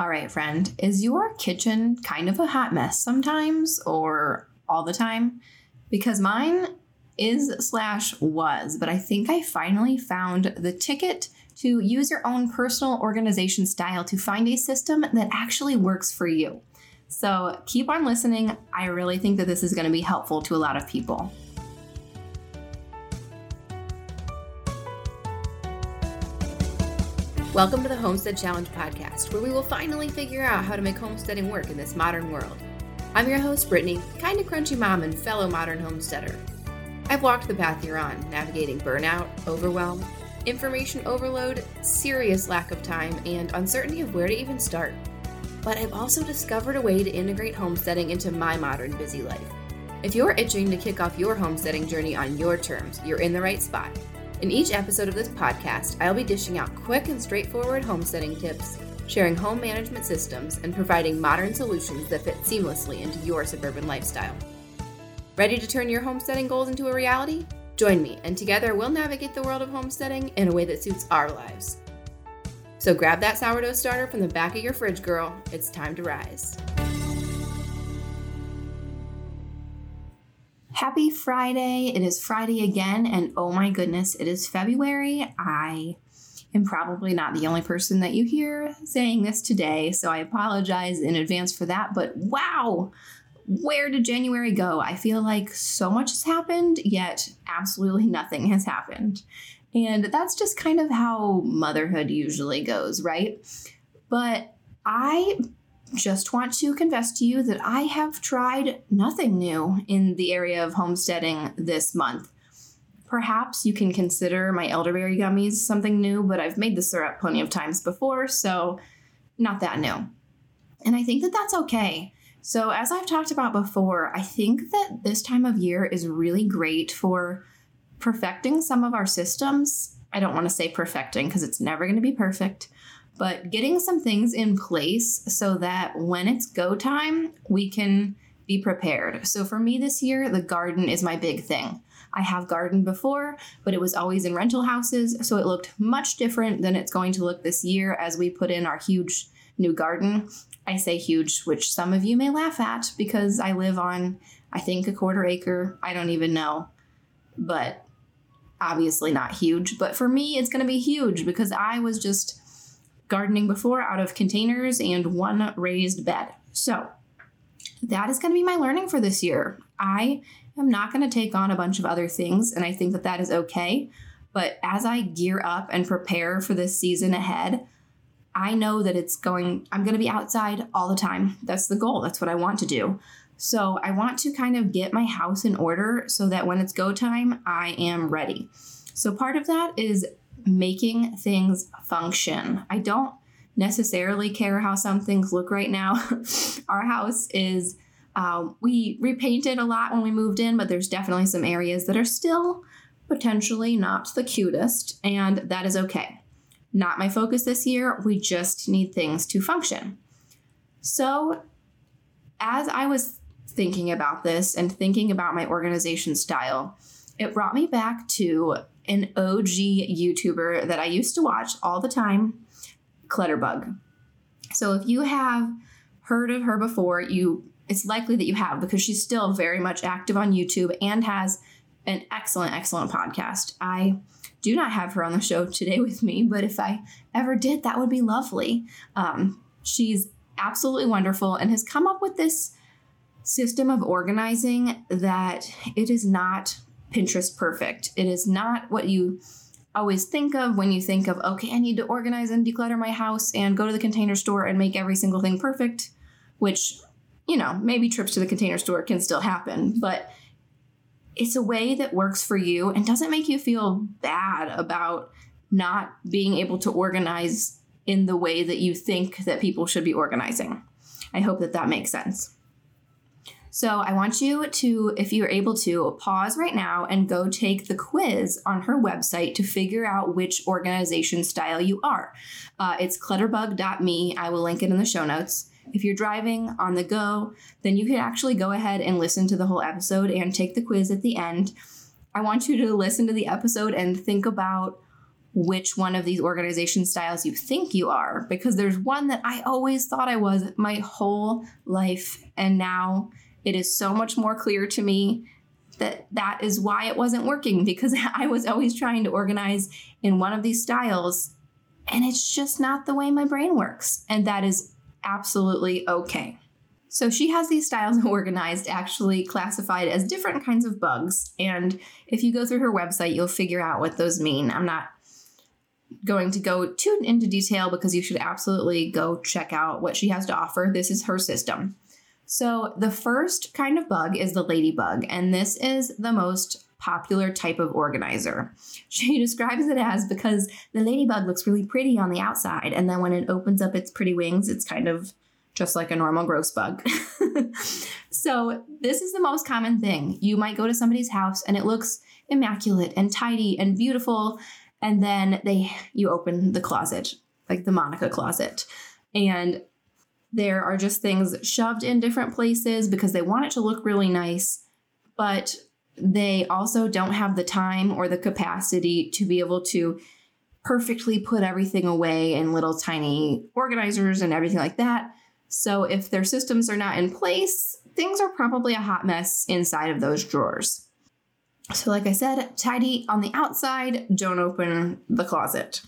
All right, friend, is your kitchen kind of a hot mess sometimes or all the time? Because mine is slash was, but I think I finally found the ticket to use your own personal organization style to find a system that actually works for you. So keep on listening. I really think that this is going to be helpful to a lot of people. Welcome to the Homestead Challenge podcast, where we will finally figure out how to make homesteading work in this modern world. I'm your host, Brittany, kind of crunchy mom and fellow modern homesteader. I've walked the path you're on, navigating burnout, overwhelm, information overload, serious lack of time, and uncertainty of where to even start. But I've also discovered a way to integrate homesteading into my modern busy life. If you're itching to kick off your homesteading journey on your terms, you're in the right spot. In each episode of this podcast, I'll be dishing out quick and straightforward homesteading tips, sharing home management systems, and providing modern solutions that fit seamlessly into your suburban lifestyle. Ready to turn your homesteading goals into a reality? Join me, and together we'll navigate the world of homesteading in a way that suits our lives. So grab that sourdough starter from the back of your fridge, girl. It's time to rise. Happy Friday. It is Friday again, and oh my goodness, it is February. I am probably not the only person that you hear saying this today, so I apologize in advance for that. But wow, where did January go? I feel like so much has happened, yet absolutely nothing has happened. And that's just kind of how motherhood usually goes, right? But I just want to confess to you that I have tried nothing new in the area of homesteading this month. Perhaps you can consider my elderberry gummies something new, but I've made the syrup plenty of times before, so not that new. And I think that that's okay. So, as I've talked about before, I think that this time of year is really great for perfecting some of our systems. I don't want to say perfecting because it's never going to be perfect, but getting some things in place so that when it's go time, we can be prepared. So for me this year, the garden is my big thing. I have gardened before, but it was always in rental houses, so it looked much different than it's going to look this year as we put in our huge new garden. I say huge, which some of you may laugh at because I live on, I think, a quarter acre. I don't even know. But obviously not huge. But for me, it's going to be huge because I was just gardening before out of containers and one raised bed. So that is going to be my learning for this year. I am not going to take on a bunch of other things, and I think that that is okay. But as I gear up and prepare for this season ahead, I know that it's going, I'm going to be outside all the time. That's the goal. That's what I want to do. So I want to kind of get my house in order so that when it's go time, I am ready. So part of that is making things function. I don't necessarily care how some things look right now. Our house is, um, we repainted a lot when we moved in, but there's definitely some areas that are still potentially not the cutest, and that is okay. Not my focus this year. We just need things to function. So, as I was thinking about this and thinking about my organization style, it brought me back to an OG YouTuber that I used to watch all the time, Clutterbug. So if you have heard of her before, you it's likely that you have because she's still very much active on YouTube and has an excellent, excellent podcast. I do not have her on the show today with me, but if I ever did, that would be lovely. Um, she's absolutely wonderful and has come up with this system of organizing that it is not Pinterest perfect. It is not what you always think of when you think of, okay, I need to organize and declutter my house and go to the container store and make every single thing perfect, which, you know, maybe trips to the container store can still happen, but it's a way that works for you and doesn't make you feel bad about not being able to organize in the way that you think that people should be organizing. I hope that that makes sense. So I want you to, if you're able to, pause right now and go take the quiz on her website to figure out which organization style you are. Uh, it's clutterbug.me. I will link it in the show notes. If you're driving on the go, then you can actually go ahead and listen to the whole episode and take the quiz at the end. I want you to listen to the episode and think about which one of these organization styles you think you are because there's one that I always thought I was my whole life and now it is so much more clear to me that that is why it wasn't working because I was always trying to organize in one of these styles and it's just not the way my brain works and that is absolutely okay. So she has these styles organized, actually classified as different kinds of bugs. And if you go through her website, you'll figure out what those mean. I'm not going to go too into detail because you should absolutely go check out what she has to offer. This is her system. So, the first kind of bug is the ladybug, and this is the most popular type of organizer. She describes it as because the ladybug looks really pretty on the outside, and then when it opens up its pretty wings, it's kind of just like a normal gross bug. so, this is the most common thing. You might go to somebody's house and it looks immaculate and tidy and beautiful, and then they you open the closet, like the Monica closet, and there are just things shoved in different places because they want it to look really nice, but they also don't have the time or the capacity to be able to perfectly put everything away in little tiny organizers and everything like that. So if their systems are not in place, things are probably a hot mess inside of those drawers. So, like I said, tidy on the outside, don't open the closet.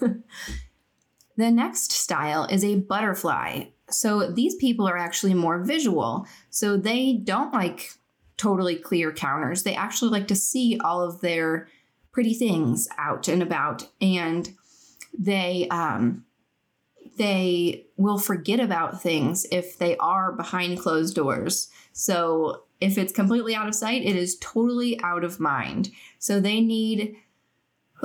the next style is a butterfly. So, these people are actually more visual. So, they don't like totally clear counters. They actually like to see all of their pretty things out and about. And they, um, they will forget about things if they are behind closed doors. So if it's completely out of sight, it is totally out of mind. So they need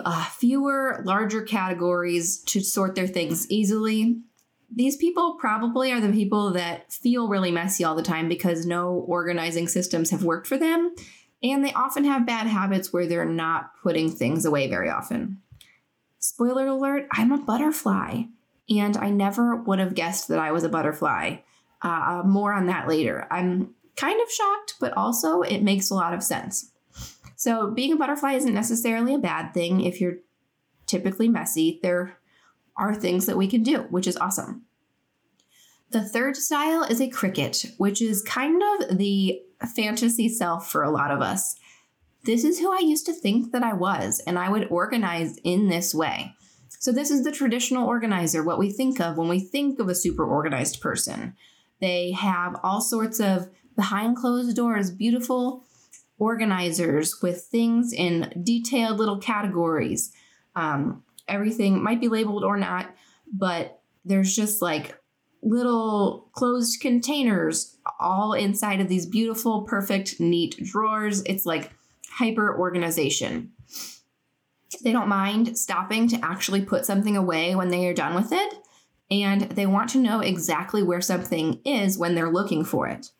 uh, fewer, larger categories to sort their things easily. These people probably are the people that feel really messy all the time because no organizing systems have worked for them. And they often have bad habits where they're not putting things away very often. Spoiler alert, I'm a butterfly and I never would have guessed that I was a butterfly. Uh, uh, more on that later. I'm kind of shocked, but also it makes a lot of sense. So, being a butterfly isn't necessarily a bad thing if you're typically messy. There are things that we can do, which is awesome. The third style is a cricket, which is kind of the fantasy self for a lot of us. This is who I used to think that I was, and I would organize in this way. So, this is the traditional organizer, what we think of when we think of a super organized person. They have all sorts of behind closed doors, beautiful organizers with things in detailed little categories. Um, everything might be labeled or not, but there's just like little closed containers all inside of these beautiful, perfect, neat drawers. It's like hyper organization. They don't mind stopping to actually put something away when they are done with it. And they want to know exactly where something is when they're looking for it.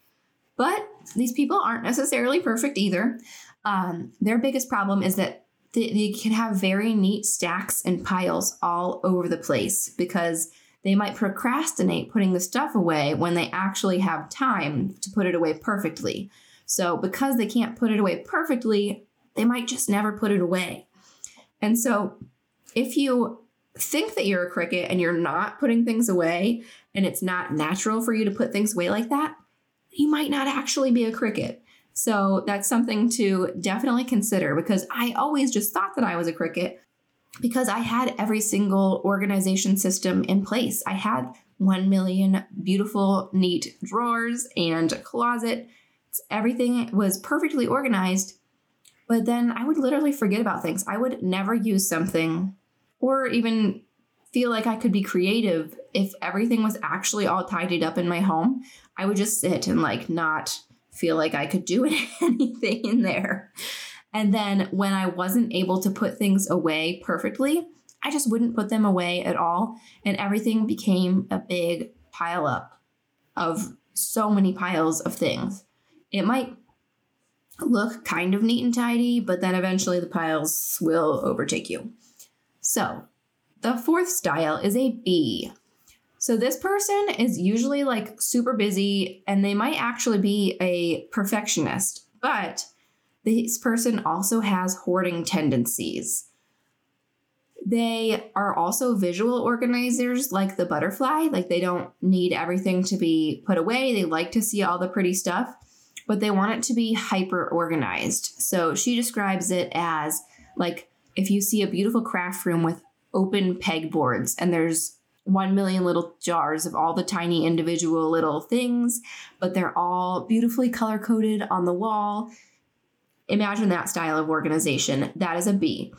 But these people aren't necessarily perfect either. Um, their biggest problem is that they, they can have very neat stacks and piles all over the place because they might procrastinate putting the stuff away when they actually have time to put it away perfectly. So, because they can't put it away perfectly, they might just never put it away. And so if you think that you're a cricket and you're not putting things away and it's not natural for you to put things away like that, you might not actually be a cricket. So that's something to definitely consider because I always just thought that I was a cricket because I had every single organization system in place. I had 1 million beautiful, neat drawers and closet. Everything was perfectly organized but then I would literally forget about things. I would never use something or even feel like I could be creative if everything was actually all tidied up in my home. I would just sit and like not feel like I could do anything in there. And then when I wasn't able to put things away perfectly, I just wouldn't put them away at all. And everything became a big pile up of so many piles of things. It might look kind of neat and tidy, but then eventually the piles will overtake you. So, the fourth style is a bee. So, this person is usually like super busy and they might actually be a perfectionist, but this person also has hoarding tendencies. They are also visual organizers like the butterfly. Like they don't need everything to be put away. They like to see all the pretty stuff, but they want it to be hyper organized. So she describes it as like if you see a beautiful craft room with open pegboards and there's 1 million little jars of all the tiny individual little things, but they're all beautifully color coded on the wall. Imagine that style of organization. That is a bee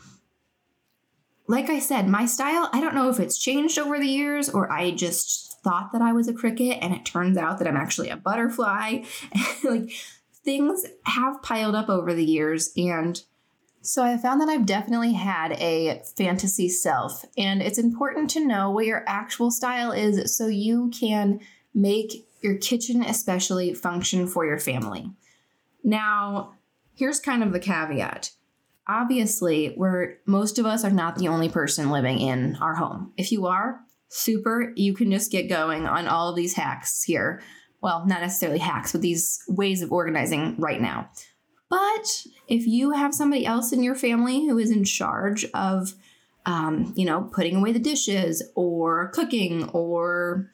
like I said, my style, I don't know if it's changed over the years or I just thought that I was a cricket and it turns out that I'm actually a butterfly. like things have piled up over the years and so I found that I've definitely had a fantasy self and it's important to know what your actual style is so you can make your kitchen especially function for your family. Now, here's kind of the caveat obviously, we're most of us are not the only person living in our home. If you are, super, you can just get going on all of these hacks here. Well, not necessarily hacks, but these ways of organizing right now. But if you have somebody else in your family who is in charge of, um, you know, putting away the dishes or cooking or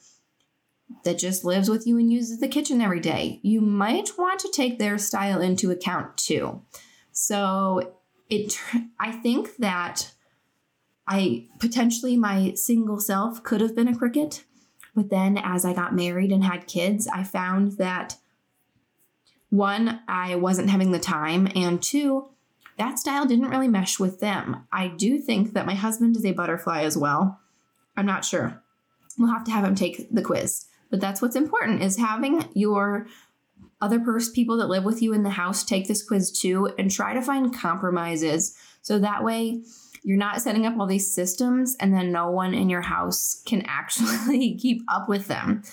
that just lives with you and uses the kitchen every day, you might want to take their style into account too. So it I think that I potentially my single self could have been a cricket, but then as I got married and had kids, I found that one, I wasn't having the time, and two, that style didn't really mesh with them. I do think that my husband is a butterfly as well. I'm not sure. We'll have to have him take the quiz. But that's what's important is having your other pers- people that live with you in the house take this quiz too and try to find compromises so that way you're not setting up all these systems and then no one in your house can actually keep up with them.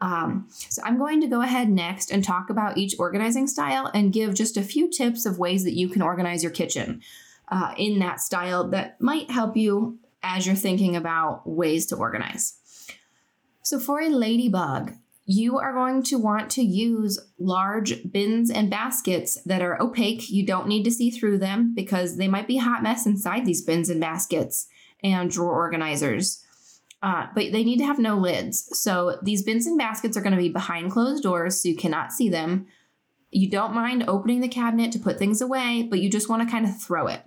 Um, so I'm going to go ahead next and talk about each organizing style and give just a few tips of ways that you can organize your kitchen uh, in that style that might help you as you're thinking about ways to organize. So for a ladybug, you are going to want to use large bins and baskets that are opaque. You don't need to see through them because they might be hot mess inside these bins and baskets and drawer organizers. Uh, but they need to have no lids. So these bins and baskets are going to be behind closed doors so you cannot see them. You don't mind opening the cabinet to put things away, but you just want to kind of throw it.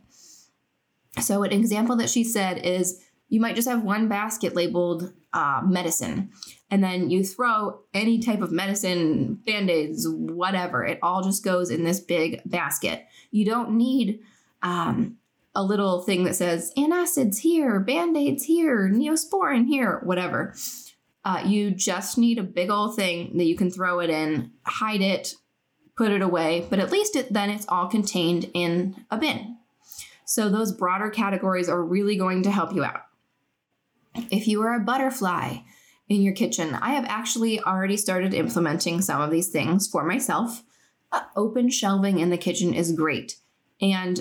So, an example that she said is you might just have one basket labeled uh, medicine and then you throw any type of medicine, band aids, whatever. It all just goes in this big basket. You don't need um, a little thing that says antacids here, band aids here, neosporin here, whatever. Uh, you just need a big old thing that you can throw it in, hide it, put it away, but at least it, then it's all contained in a bin. So those broader categories are really going to help you out. If you are a butterfly, in your kitchen. I have actually already started implementing some of these things for myself. Uh, open shelving in the kitchen is great. And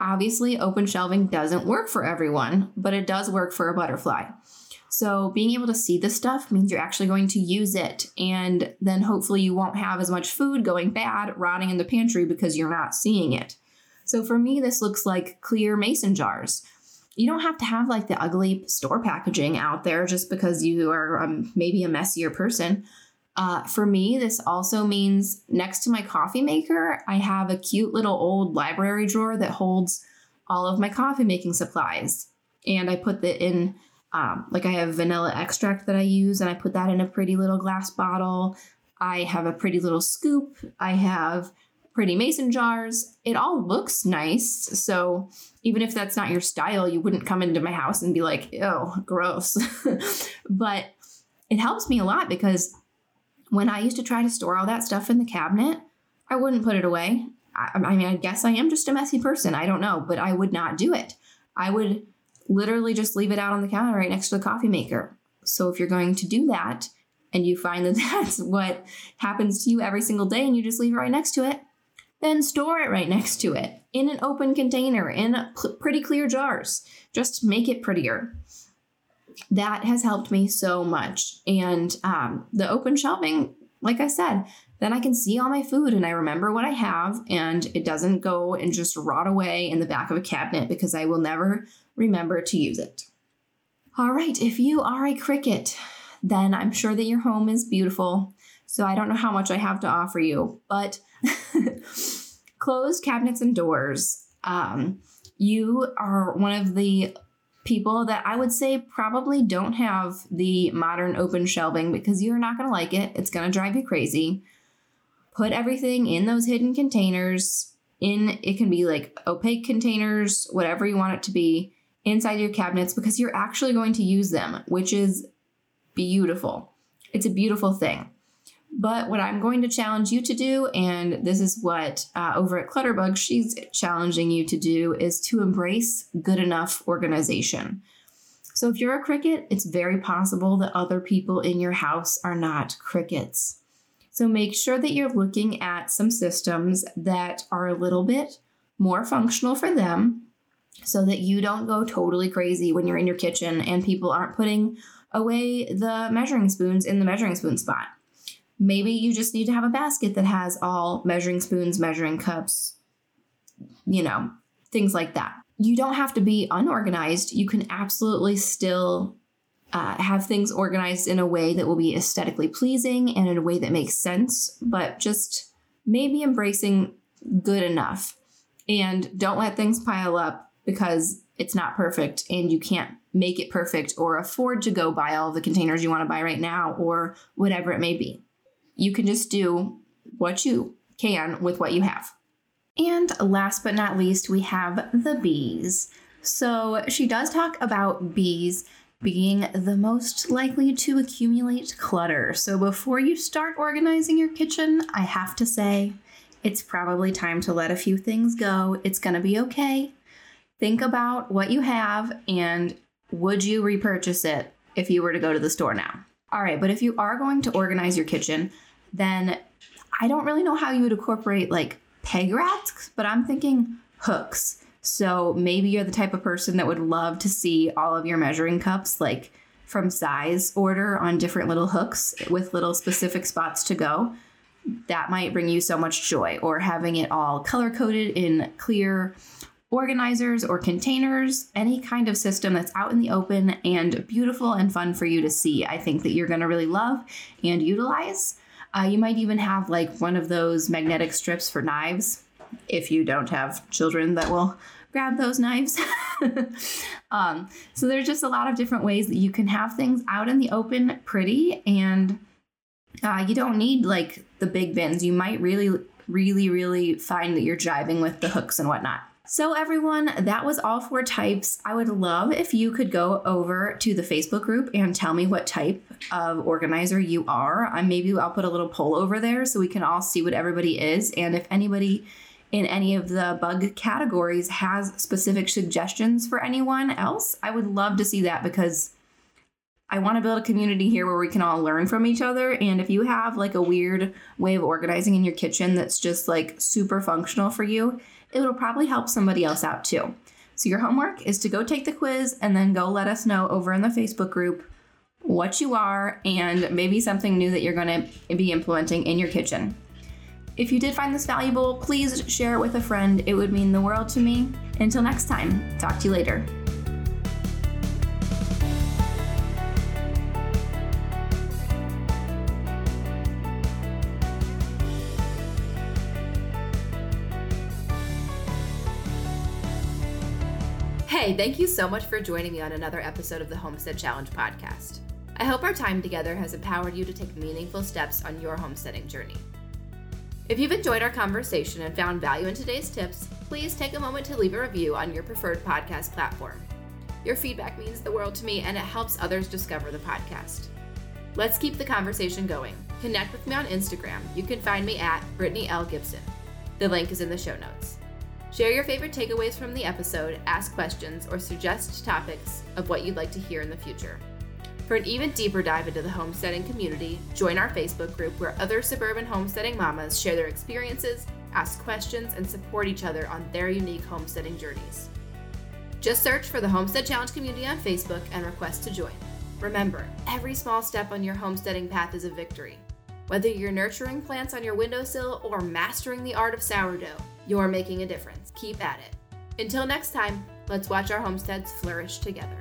obviously, open shelving doesn't work for everyone, but it does work for a butterfly. So, being able to see the stuff means you're actually going to use it. And then hopefully, you won't have as much food going bad, rotting in the pantry because you're not seeing it. So, for me, this looks like clear mason jars you don't have to have like the ugly store packaging out there just because you are um, maybe a messier person. Uh, for me, this also means next to my coffee maker, I have a cute little old library drawer that holds all of my coffee making supplies. And I put that in, um, like, I have vanilla extract that I use, and I put that in a pretty little glass bottle. I have a pretty little scoop. I have pretty mason jars. It all looks nice. So even if that's not your style, you wouldn't come into my house and be like, ew, gross. but it helps me a lot because when I used to try to store all that stuff in the cabinet, I wouldn't put it away. I, I mean, I guess I am just a messy person. I don't know, but I would not do it. I would literally just leave it out on the counter right next to the coffee maker. So if you're going to do that, and you find that that's what happens to you every single day and you just leave it right next to it, then store it right next to it in an open container in pretty clear jars. Just make it prettier. That has helped me so much. And um, the open shelving like I said, then I can see all my food and I remember what I have and it doesn't go and just rot away in the back of a cabinet because I will never remember to use it. All right, if you are a cricket, then I'm sure that your home is beautiful. So I don't know how much I have to offer you, but closed cabinets and doors. Um, you are one of the people that I would say probably don't have the modern open shelving because you're not going to like it. It's going to drive you crazy. Put everything in those hidden containers. In it can be like opaque containers, whatever you want it to be, inside your cabinets because you're actually going to use them, which is beautiful. It's a beautiful thing. But what I'm going to challenge you to do, and this is what uh, over at Clutterbug she's challenging you to do, is to embrace good enough organization. So if you're a cricket, it's very possible that other people in your house are not crickets. So make sure that you're looking at some systems that are a little bit more functional for them so that you don't go totally crazy when you're in your kitchen and people aren't putting away the measuring spoons in the measuring spoon spot. Maybe you just need to have a basket that has all measuring spoons, measuring cups, you know, things like that. You don't have to be unorganized. You can absolutely still uh, have things organized in a way that will be aesthetically pleasing and in a way that makes sense, but just maybe embracing good enough. And don't let things pile up because it's not perfect and you can't make it perfect or afford to go buy all the containers you want to buy right now or whatever it may be you can just do what you can with what you have. And last but not least, we have the bees. So she does talk about bees being the most likely to accumulate clutter. So before you start organizing your kitchen, I have to say it's probably time to let a few things go. It's going to be okay. Think about what you have and would you repurchase it if you were to go to the store now? All right, but if you are going to organize your kitchen, then I don't really know how you would incorporate like peg racks, but I'm thinking hooks. So maybe you're the type of person that would love to see all of your measuring cups like from size order on different little hooks with little specific spots to go. That might bring you so much joy, or having it all color coded in clear organizers or containers, any kind of system that's out in the open and beautiful and fun for you to see. I think that you're going to really love and utilize. Uh, you might even have like one of those magnetic strips for knives if you don't have children that will grab those knives. um, so there's just a lot of different ways that you can have things out in the open pretty and uh, you don't need like the big bins. You might really, really, really find that you're jiving with the hooks and whatnot. So, everyone, that was all four types. I would love if you could go over to the Facebook group and tell me what type of organizer you are. Uh, maybe I'll put a little poll over there so we can all see what everybody is. And if anybody in any of the bug categories has specific suggestions for anyone else, I would love to see that because I want to build a community here where we can all learn from each other. And if you have like a weird way of organizing in your kitchen that's just like super functional for you, it will probably help somebody else out too. So your homework is to go take the quiz and then go let us know over in the Facebook group what you are and maybe something new that you're going to be implementing in your kitchen. If you did find this valuable, please share it with a friend. It would mean the world to me. Until next time, talk to you later. Hey, thank you so much for joining me on another episode of the Homestead Challenge podcast. I hope our time together has empowered you to take meaningful steps on your homesteading journey. If you've enjoyed our conversation and found value in today's tips, please take a moment to leave a review on your preferred podcast platform. Your feedback means the world to me and it helps others discover the podcast. Let's keep the conversation going. Connect with me on Instagram. You can find me at Brittany L. Gibson. The link is in the show notes. Share your favorite takeaways from the episode, ask questions, or suggest topics of what you'd like to hear in the future. For an even deeper dive into the homesteading community, join our Facebook group where other suburban homesteading mamas share their experiences, ask questions, and support each other on their unique homesteading journeys. Just search for the Homestead Challenge community on Facebook and request to join. Remember, every small step on your homesteading path is a victory. Whether you're nurturing plants on your windowsill or mastering the art of sourdough, you're making a difference. Keep at it. Until next time, let's watch our homesteads flourish together.